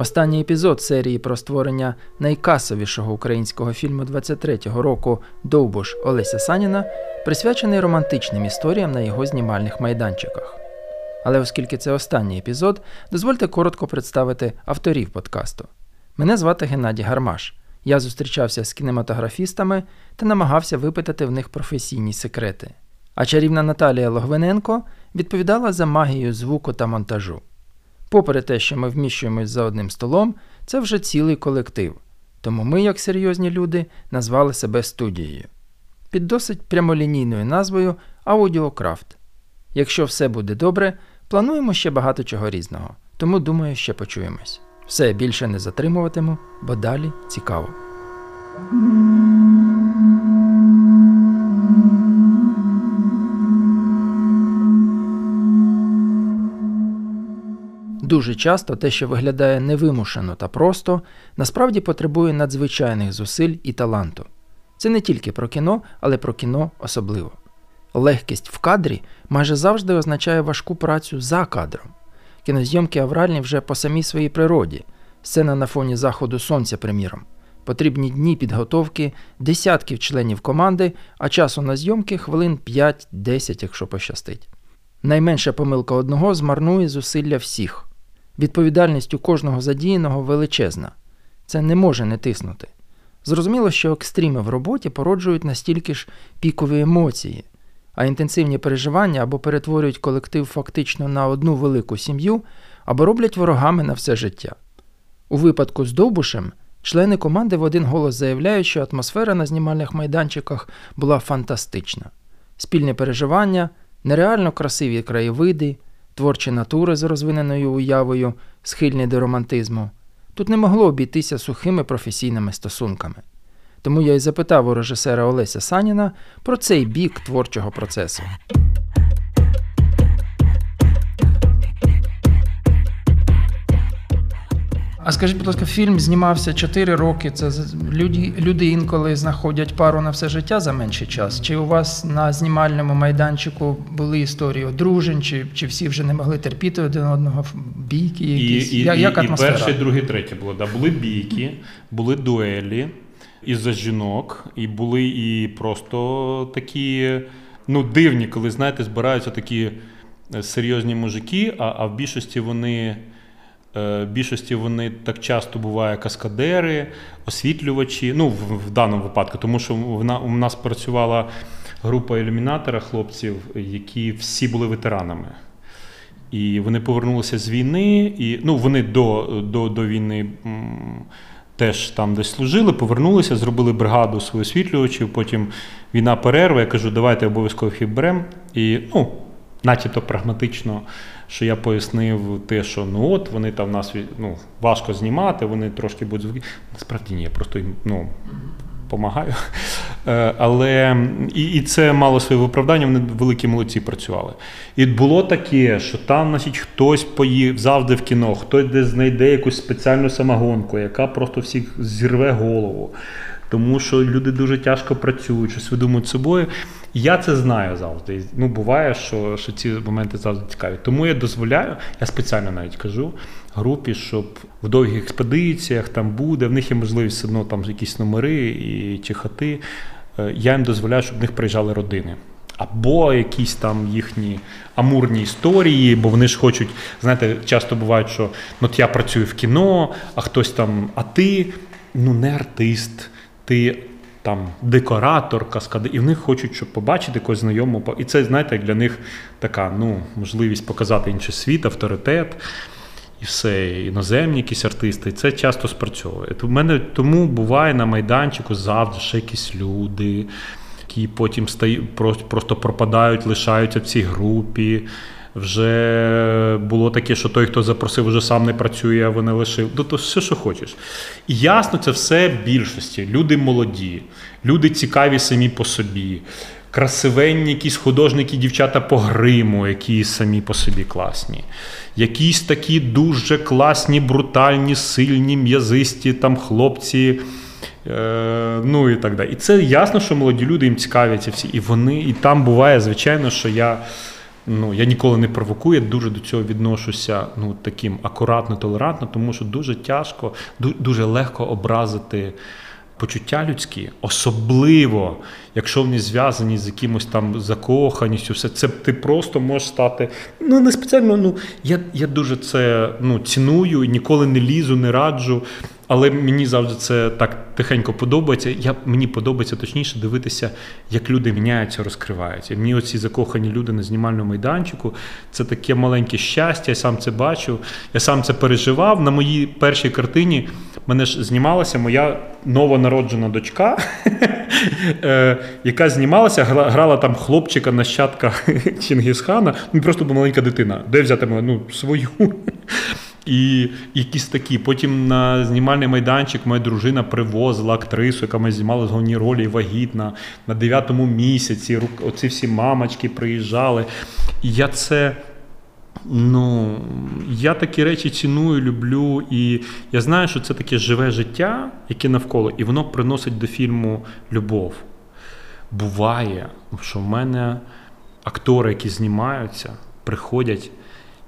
Останній епізод серії про створення найкасовішого українського фільму 23-го року Довбуш Олеся Саніна присвячений романтичним історіям на його знімальних майданчиках. Але оскільки це останній епізод, дозвольте коротко представити авторів подкасту. Мене звати Геннадій Гармаш. Я зустрічався з кінематографістами та намагався випитати в них професійні секрети. А чарівна Наталія Логвиненко відповідала за магію звуку та монтажу. Попри те, що ми вміщуємось за одним столом, це вже цілий колектив. Тому ми, як серйозні люди, назвали себе студією. Під досить прямолінійною назвою Аудіокрафт. Якщо все буде добре, плануємо ще багато чого різного, тому думаю, ще почуємось. Все більше не затримуватиму, бо далі цікаво. Дуже часто те, що виглядає невимушено та просто, насправді потребує надзвичайних зусиль і таланту. Це не тільки про кіно, але про кіно особливо. Легкість в кадрі майже завжди означає важку працю за кадром. Кінозйомки авральні вже по самій своїй природі, сцена на фоні заходу сонця, приміром. Потрібні дні підготовки, десятків членів команди, а часу на зйомки хвилин 5-10, якщо пощастить. Найменша помилка одного змарнує зусилля всіх. Відповідальність у кожного задіяного величезна. Це не може не тиснути. Зрозуміло, що екстріми в роботі породжують настільки ж пікові емоції, а інтенсивні переживання або перетворюють колектив фактично на одну велику сім'ю, або роблять ворогами на все життя. У випадку з Довбушем члени команди в один голос заявляють, що атмосфера на знімальних майданчиках була фантастична. Спільне переживання, нереально красиві краєвиди, творчі натури з розвиненою уявою, схильні до романтизму. Тут не могло обійтися сухими професійними стосунками. Тому я й запитав у режисера Олеся Саніна про цей бік творчого процесу. А скажіть, будь ласка, фільм знімався 4 роки. Це люди люди інколи знаходять пару на все життя за менший час. Чи у вас на знімальному майданчику були історії одружень, чи чи всі вже не могли терпіти один одного бійки? Якісь? І, і, Як атмосфера? І перше, друге, третє було. Да. Були бійки, були дуелі із-за жінок, і були і просто такі ну, дивні, коли знаєте, збираються такі е, серйозні мужики, а, а в більшості вони. Е, більшості вони так часто буває каскадери, освітлювачі. Ну, в, в даному випадку, тому що в, у нас працювала група ілюмінатора хлопців, які всі були ветеранами. І вони повернулися з війни, і ну, вони до до, до війни теж там десь служили, повернулися, зробили бригаду свою освітлювачів. Потім війна перерва. Я кажу, давайте обов'язково їх беремо. І ну, начебто прагматично що я пояснив те, що ну от вони там нас ну, важко знімати, вони трошки будуть звуки. Насправді ні, я просто ну, допомагаю. Е, але і і це мало своє виправдання, вони великі молодці працювали. І було таке, що там значить, хтось поїв завжди в кіно, хтось десь знайде якусь спеціальну самогонку, яка просто всіх зірве голову. Тому що люди дуже тяжко працюють, щось видумують собою. Я це знаю завжди. Ну, буває, що що ці моменти завжди цікаві. Тому я дозволяю, я спеціально навіть кажу групі, щоб в довгих експедиціях там буде, в них є можливість одно там якісь номери і чи хати. Е, я їм дозволяю, щоб в них приїжджали родини. Або якісь там їхні амурні історії, бо вони ж хочуть, знаєте, часто буває, що ну, от я працюю в кіно, а хтось там, а ти ну не артист, ти там декоратор, каскади, і в них хочуть, щоб побачити якогось знайомого. І це, знаєте, для них така ну, можливість показати інший світ, авторитет. І все, іноземні якісь артисти, і це часто спрацьовує. У мене тому буває на майданчику завжди ще якісь люди, які потім стають, просто пропадають, лишаються в цій групі. Вже було таке, що той, хто запросив, вже сам не працює, а вони лишив. Ну, то все, що хочеш. І ясно, це все більшості. Люди молоді, люди цікаві самі по собі, красивенні, якісь художники, дівчата по гриму, які самі по собі класні. Якісь такі дуже класні, брутальні, сильні, м'язисті там хлопці. Е, Ну і так далі. І це ясно, що молоді люди їм цікавляться всі. І вони, і там буває, звичайно, що я ну я ніколи не провокую, дуже до цього відношуся ну таким акуратно, толерантно, тому що дуже тяжко, дуже легко образити. Почуття людські, особливо, якщо вони зв'язані з якимось там закоханістю, все це ти просто можеш стати. Ну не спеціально. Ну я я дуже це ну, ціную, ніколи не лізу, не раджу. Але мені завжди це так тихенько подобається. Я, Мені подобається точніше дивитися, як люди міняються, розкриваються. Мені оці закохані люди на знімальному майданчику це таке маленьке щастя, я сам це бачу, я сам це переживав. На моїй першій картині мене ж знімалася моя новонароджена дочка, е, яка знімалася, грала там хлопчика нащадка Чингісхана. Ну просто маленька дитина. Де взяти ну, свою? І якісь такі. Потім на знімальний майданчик моя дружина привозила актрису, яка ми знімали з головні ролі вагітна на дев'ятому місяці. Оці всі мамочки приїжджали. І я це. Ну, я такі речі ціную, люблю, і я знаю, що це таке живе життя, яке навколо, і воно приносить до фільму любов. Буває, що в мене актори, які знімаються, приходять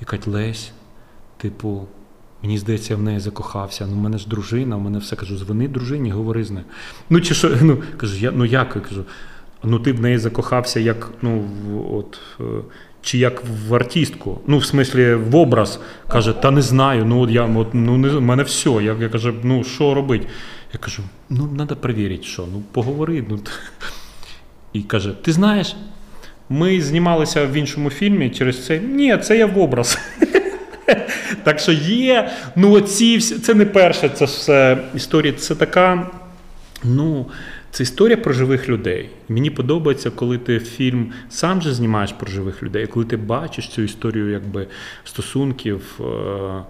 і кажуть, Лесь, Типу, мені здається, я в неї закохався. Ну, в мене ж дружина, у мене все кажу, звини дружині, говори з нею. Ну, чи що, ну, кажу, я, ну як? Я кажу, ну ти в неї закохався, як, ну, от, е, чи як в артистку. Ну, в смислі, в образ. Каже, та не знаю, ну я от, ну, не, в мене все. Я, я кажу, ну що робити? Я кажу, ну треба перевірити, що, ну поговори. Ну. І каже: Ти знаєш, ми знімалися в іншому фільмі через це. Ні, це я в образ. Так що є, ну оці всі, це не перше, це все історія. Це така, ну, це історія про живих людей. Мені подобається, коли ти фільм сам же знімаєш про живих людей, коли ти бачиш цю історію якби стосунків, е-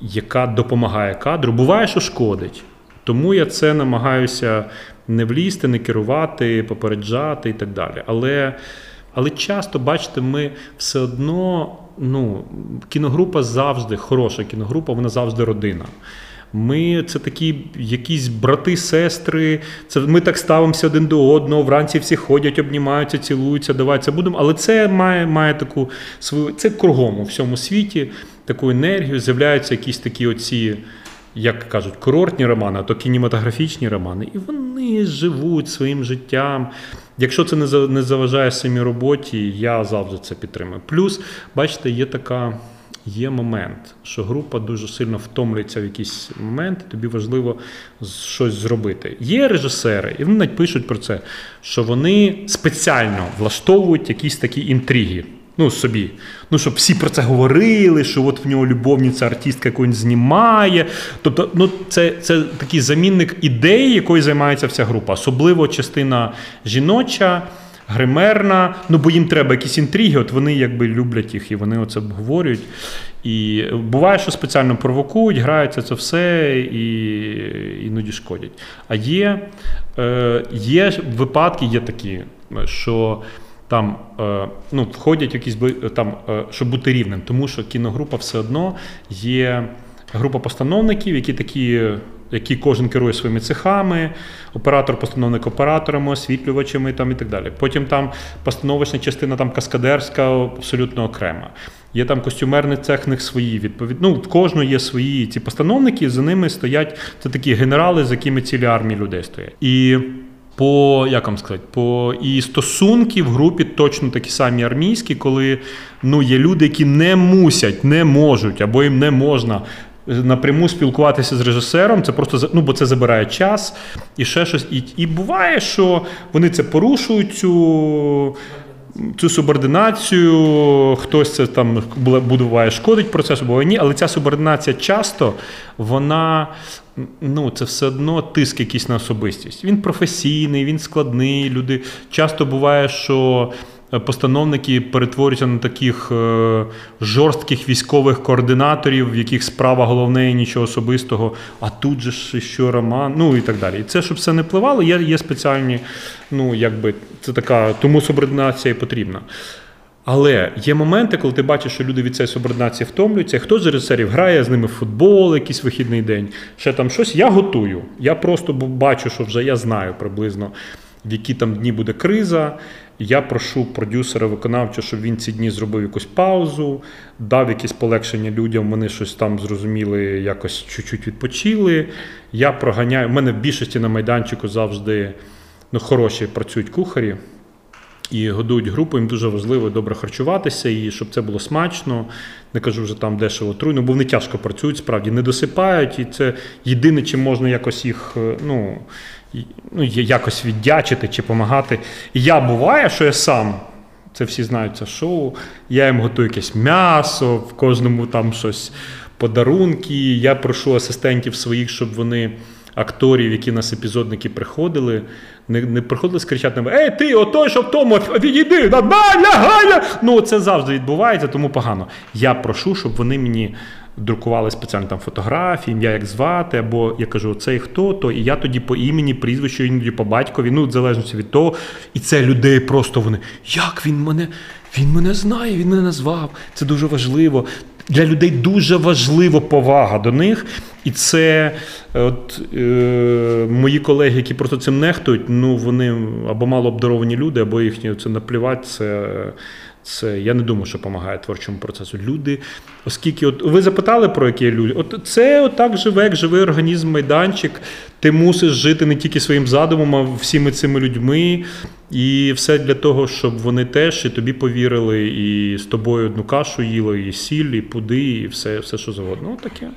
яка допомагає кадру. Буває, що шкодить. Тому я це намагаюся не влізти, не керувати, попереджати і так далі. Але але часто, бачите, ми все одно ну, кіногрупа завжди хороша кіногрупа, вона завжди родина. Ми це такі якісь брати, сестри. Це ми так ставимося один до одного. Вранці всі ходять, обнімаються, цілуються, давай будемо. Але це має має таку свою це кругом у всьому світі, таку енергію. З'являються якісь такі оці, як кажуть, курортні романи, а то кінематографічні романи, і вони живуть своїм життям. Якщо це не заважає самій роботі, я завжди це підтримую. Плюс, бачите, є така. Є момент, що група дуже сильно втомлюється в якийсь момент, тобі важливо щось зробити. Є режисери, і вони навіть пишуть про це, що вони спеціально влаштовують якісь такі інтриги ну, собі. Ну, щоб всі про це говорили, що от в нього любовниця артистка якусь знімає. Тобто, ну, це це такий замінник ідеї, якою займається вся група. Особливо частина жіноча, гримерна, ну бо їм треба якісь інтриги, от вони якби люблять їх і вони оце обговорюють. І буває, що спеціально провокують, граються це все і іноді шкодять. А є, е, є випадки, є такі, що там е, ну, входять якісь там, е, щоб бути рівним, тому що кіногрупа все одно є група постановників, які такі. Які кожен керує своїми цехами, оператор, постановник операторами, освітлювачами там і так далі. Потім там постановочна частина там каскадерська, абсолютно окрема. Є там костюмерний цех, свої відповідь. Ну, в кожного є свої ці постановники, за ними стоять це такі генерали, з якими цілі армії людей стоять. І по як вам сказати, по і стосунки в групі точно такі самі армійські, коли ну, є люди, які не мусять, не можуть або їм не можна. Напряму спілкуватися з режисером, це просто ну, бо це забирає час і ще щось. І і буває, що вони це порушують цю цю субординацію, хтось це там буває шкодить процесу, буває ні, але ця субординація часто вона ну, це все одно тиск якийсь на особистість. Він професійний, він складний. Люди часто буває, що. Е, постановники перетворюються на таких е, жорстких військових координаторів, в яких справа головне і нічого особистого, а тут же ж що роман, ну і так далі. І це, щоб все не впливало, є є спеціальні, ну якби це така, тому субординація і потрібна. Але є моменти, коли ти бачиш, що люди від цієї субординації втомлюються, хтось з режисерів грає з ними в футбол, якийсь вихідний день, ще там щось. Я готую. Я просто бачу, що вже я знаю приблизно, в які там дні буде криза. Я прошу продюсера виконавча, щоб він ці дні зробив якусь паузу, дав якесь полегшення людям. Вони щось там зрозуміли, якось чуть-чуть відпочили. Я проганяю. У мене в більшості на майданчику завжди ну, хороші працюють кухарі і годують групу. Їм дуже важливо добре харчуватися і щоб це було смачно. Не кажу вже там дешево труйно, бо вони тяжко працюють, справді не досипають, і це єдине, чим можна якось їх е, ну, ну, якось віддячити чи допомагати. І я буває, що я сам. Це всі знають це шоу. Я їм готую якесь м'ясо, в кожному там щось подарунки. Я прошу асистентів своїх, щоб вони акторів, які нас епізодники приходили, не не приходили з кричати, Ей, ти, отой, що в тому, відійди, лягай! Ну, це завжди відбувається, тому погано. Я прошу, щоб вони мені друкували спеціально там фотографії, ім'я як звати, або я кажу, цей хто, то і я тоді по імені, прізвищу, іноді по батькові, ну, в залежності від того. І це людей просто вони. Як він мене? Він мене знає, він мене назвав. Це дуже важливо. Для людей дуже важлива повага до них. І це от е, мої колеги, які просто цим нехтують, ну вони або мало обдаровані люди, або їхні це наплівати. Це це я не думаю, що допомагає творчому процесу. Люди, оскільки от ви запитали про які люди, от це отак живе, як живий організм, майданчик. Ти мусиш жити не тільки своїм задумом, а всіми цими людьми. І все для того, щоб вони теж і тобі повірили, і з тобою одну кашу їли, і сіль, і пуди, і все, все що завгодно. От таке.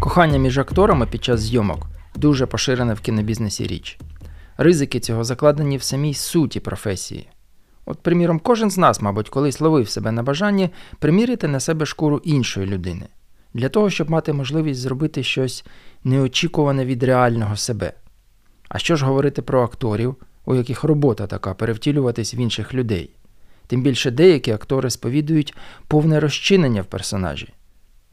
Кохання між акторами під час зйомок дуже поширена в кінобізнесі річ. Ризики цього закладені в самій суті професії. От, приміром, кожен з нас, мабуть, колись ловив себе на бажанні примірити на себе шкуру іншої людини, для того, щоб мати можливість зробити щось неочікуване від реального себе. А що ж говорити про акторів, у яких робота така перевтілюватись в інших людей? Тим більше деякі актори сповідують повне розчинення в персонажі.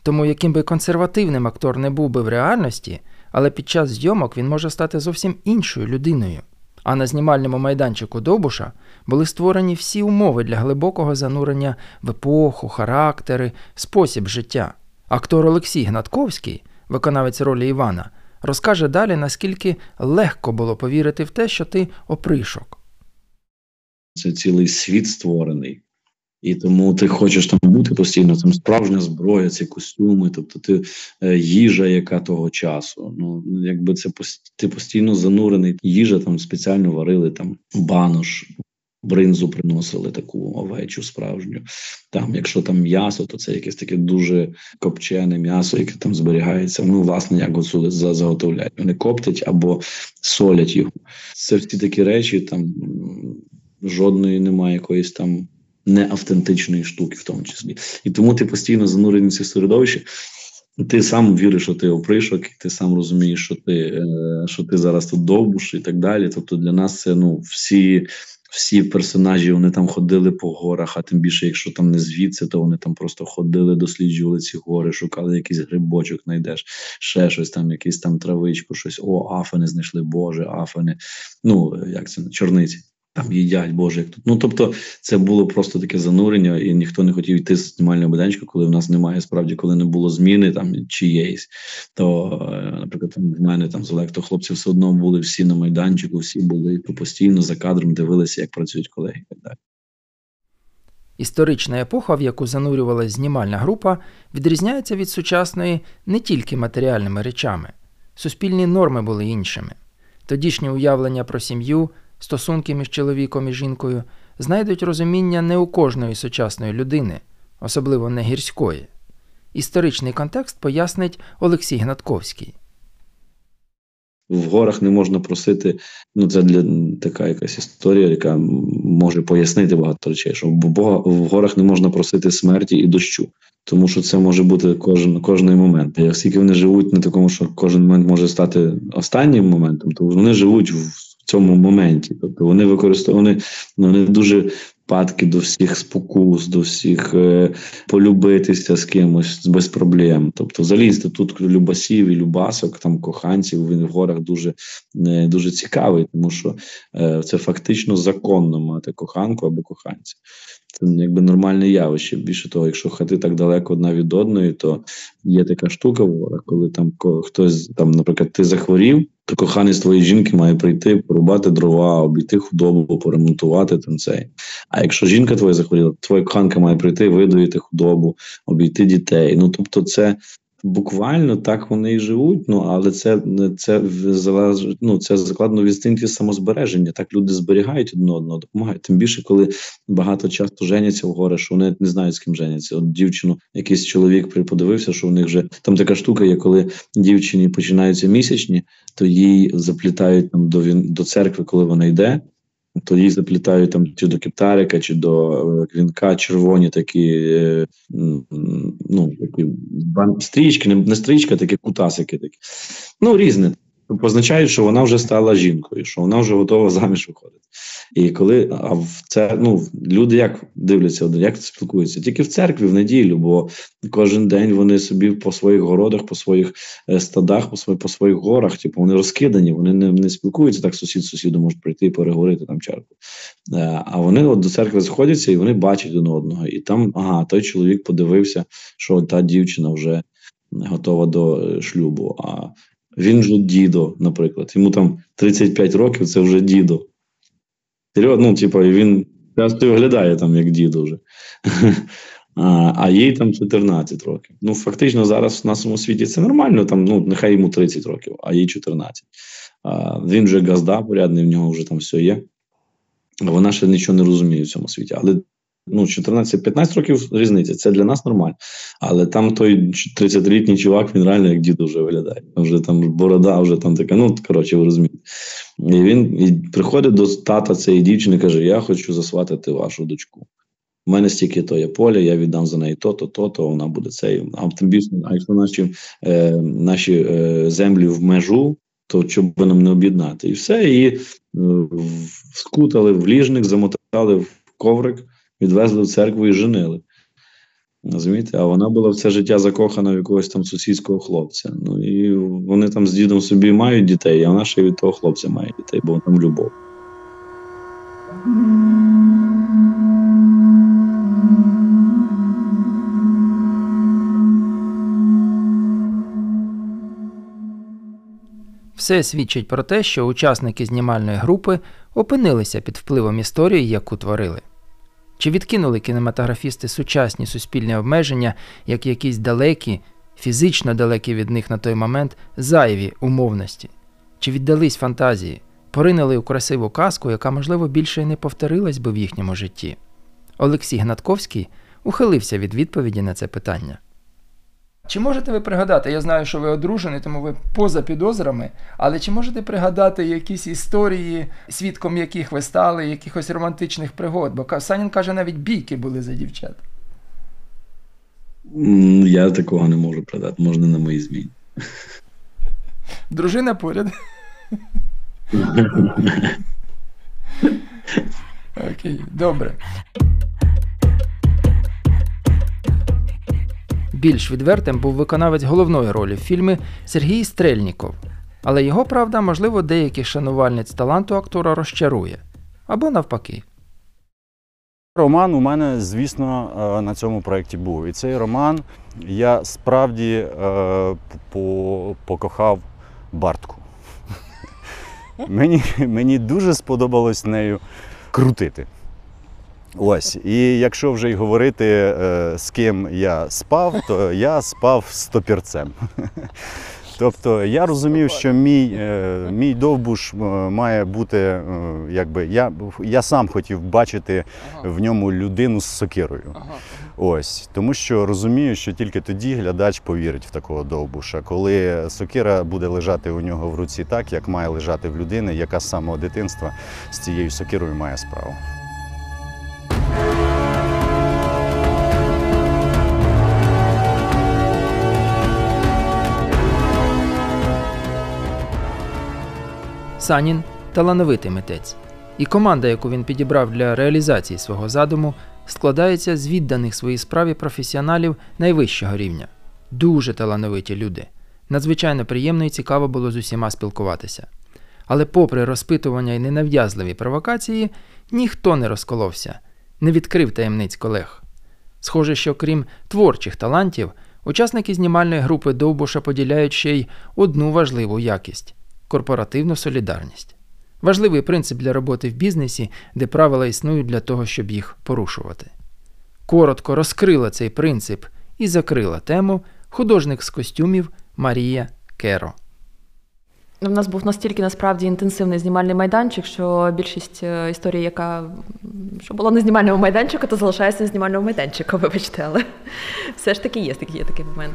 Тому, яким би консервативним актор не був би в реальності, але під час зйомок він може стати зовсім іншою людиною. А на знімальному майданчику Довбуша були створені всі умови для глибокого занурення в епоху, характери, спосіб життя. Актор Олексій Гнатковський, виконавець ролі Івана, розкаже далі, наскільки легко було повірити в те, що ти опришок. Це цілий світ створений. І тому ти хочеш там бути постійно, там справжня зброя, ці костюми, тобто ти е, їжа, яка того часу. Ну якби це ти постійно занурений. Їжа там спеціально варили там банош, бринзу приносили таку овечу справжню. Там, якщо там м'ясо, то це якесь таке дуже копчене м'ясо, яке там зберігається. Ну, власне, як от заготовляють. Вони коптять або солять його. Це всі такі речі, там жодної немає якоїсь там неавтентичної штуки, в тому числі. І тому ти постійно занурений в це середовище. Ти сам віриш, що ти опришок, ти сам розумієш, що ти е, що ти зараз тут довбуш і так далі. Тобто для нас це ну всі всі персонажі вони там ходили по горах, а тим більше, якщо там не звідси, то вони там просто ходили, досліджували ці гори, шукали якийсь грибочок, знайдеш, ще щось там, якийсь там травичку, щось. О, афани знайшли, Боже, афани. Ну як це чорниці там їдять, Боже, як тут. Ну тобто, це було просто таке занурення, і ніхто не хотів йти з знімального будинку, коли в нас немає справді, коли не було зміни там чиєїсь. То, е, наприклад, в мене там з Олекто хлопці все одно були всі на майданчику, всі були постійно за кадром дивилися, як працюють колеги і так далі. Історична епоха, в яку занурювалася знімальна група, відрізняється від сучасної не тільки матеріальними речами. Суспільні норми були іншими. Тодішнє уявлення про сім'ю, стосунки між чоловіком і жінкою знайдуть розуміння не у кожної сучасної людини, особливо не гірської. Історичний контекст пояснить Олексій Гнатковський. В горах не можна просити, ну це для така якась історія, яка може пояснити багато речей, що Бога в горах не можна просити смерті і дощу, тому що це може бути кожен кожний момент. І оскільки вони живуть на такому, що кожен момент може стати останнім моментом, то вони живуть в цьому моменті. Тобто вони використовувані ну, вони дуже падки до всіх спокус, до всіх е, полюбитися з кимось без проблем. Тобто, взагалі інститут любасів і любасок, там коханців він в горах дуже е, дуже цікавий, тому що е, це фактично законно мати коханку або коханця. Це якби нормальне явище. Більше того, якщо хати так далеко одна від одної, то є така штука в горах, коли там хтось там, наприклад, ти захворів то коханець твоєї жінки має прийти, порубати дрова, обійти худобу, поремонтувати там цей. А якщо жінка твоя захворіла, твоя коханка має прийти, видоїти худобу, обійти дітей. Ну тобто, це буквально так вони і живуть. Ну але це це ну, це закладено в інстинкті самозбереження. Так люди зберігають одне одного, допомагають. Тим більше, коли багато часто женяться в горе, що вони не знають з ким женяться. От дівчину, якийсь чоловік подивився, що в них вже там така штука є, коли дівчині починаються місячні, то їй заплітають там до до церкви, коли вона йде то їх заплітають там чи до кептарика, чи до е, квінка червоні такі е, ну, такі стрічки, не стрічка, такі кутасики такі. Ну, різне. Позначають, що вона вже стала жінкою, що вона вже готова заміж виходити. І коли а в це ну люди як дивляться, як спілкуються? Тільки в церкві в неділю, бо кожен день вони собі по своїх городах, по своїх е, стадах, по своїх по своїх горах, типу вони розкидані, вони не не спілкуються так. Сусід сусіду можуть прийти і переговорити там чарку. Е, а вони от до церкви сходяться і вони бачать один одного. І там ага, той чоловік подивився, що та дівчина вже готова до е, шлюбу. А він же дідо, наприклад. Йому там 35 років, це вже дідо. Ну, типу, він часто виглядає там як дідо вже. А а їй там 14 років. Ну, фактично, зараз в нашому світі це нормально, там, ну, нехай йому 30 років, а їй 14. А, Він вже газда порядний, в нього вже там все є. Вона ще нічого не розуміє в цьому світі. Але ну, 14-15 років різниця, це для нас нормально. Але там той 30-літній чувак, він реально як дід вже виглядає. Вже там борода, вже там така, ну коротше, ви розумієте. І він і приходить до тата цієї дівчини каже: Я хочу засватати вашу дочку. У мене стільки то є поля, я віддам за неї то-то, то-то, вона буде цей. А тим більше, а якщо наші е, наші е, землі в межу, то чому би нам не об'єднати? І все, її е, скутали в ліжник, замотали в коврик відвезли в церкву і женили. Розумієте? А вона була все життя закохана в якогось там сусідського хлопця. Ну і вони там з дідом собі мають дітей, а вона ще від того хлопця має дітей, бо там любов. Все свідчить про те, що учасники знімальної групи опинилися під впливом історії, яку творили. Чи відкинули кінематографісти сучасні суспільні обмеження, як якісь далекі, фізично далекі від них на той момент зайві умовності? Чи віддались фантазії, поринули у красиву казку, яка, можливо, більше й не повторилась би в їхньому житті? Олексій Гнатковський ухилився від відповіді на це питання. Чи можете ви пригадати, я знаю, що ви одружені, тому ви поза підозрами, але чи можете пригадати якісь історії, свідком яких ви стали, якихось романтичних пригод? Бо Санін каже, навіть бійки були за дівчат. Я такого не можу пригадати, можна на моїй зміні. Дружина поряд. Окей, добре. Більш відвертим був виконавець головної ролі в фільмі Сергій Стрельніков. Але його правда, можливо, деяких шанувальниць таланту актора розчарує або навпаки. Роман у мене, звісно, е, на цьому проєкті був. І цей роман я справді е, покохав Бартку. Мені, Мені дуже сподобалось нею крутити. Ось, і якщо вже й говорити, е, з ким я спав, то я спав з топірцем. Тобто я розумів, що мій е, мій довбуш е, має бути, якби я я сам хотів бачити в ньому людину з сокирою. Ось тому, що розумію, що тільки тоді глядач повірить в такого довбуша, коли сокира буде лежати у нього в руці так, як має лежати в людини, яка з самого дитинства з цією сокирою має справу. Санін талановитий митець, і команда, яку він підібрав для реалізації свого задуму, складається з відданих своїй справі професіоналів найвищого рівня. Дуже талановиті люди. Надзвичайно приємно і цікаво було з усіма спілкуватися. Але, попри розпитування і ненав'язливі провокації, ніхто не розколовся, не відкрив таємниць колег. Схоже, що крім творчих талантів, учасники знімальної групи Довбуша поділяють ще й одну важливу якість корпоративну солідарність. Важливий принцип для роботи в бізнесі, де правила існують для того, щоб їх порушувати. Коротко розкрила цей принцип і закрила тему художник з костюмів Марія Керо. У нас був настільки насправді інтенсивний знімальний майданчик, що більшість е, історій, яка що було на знімальному майданчику, то залишається на знімальному майданчику, вибачте, але все ж таки є, є такий момент.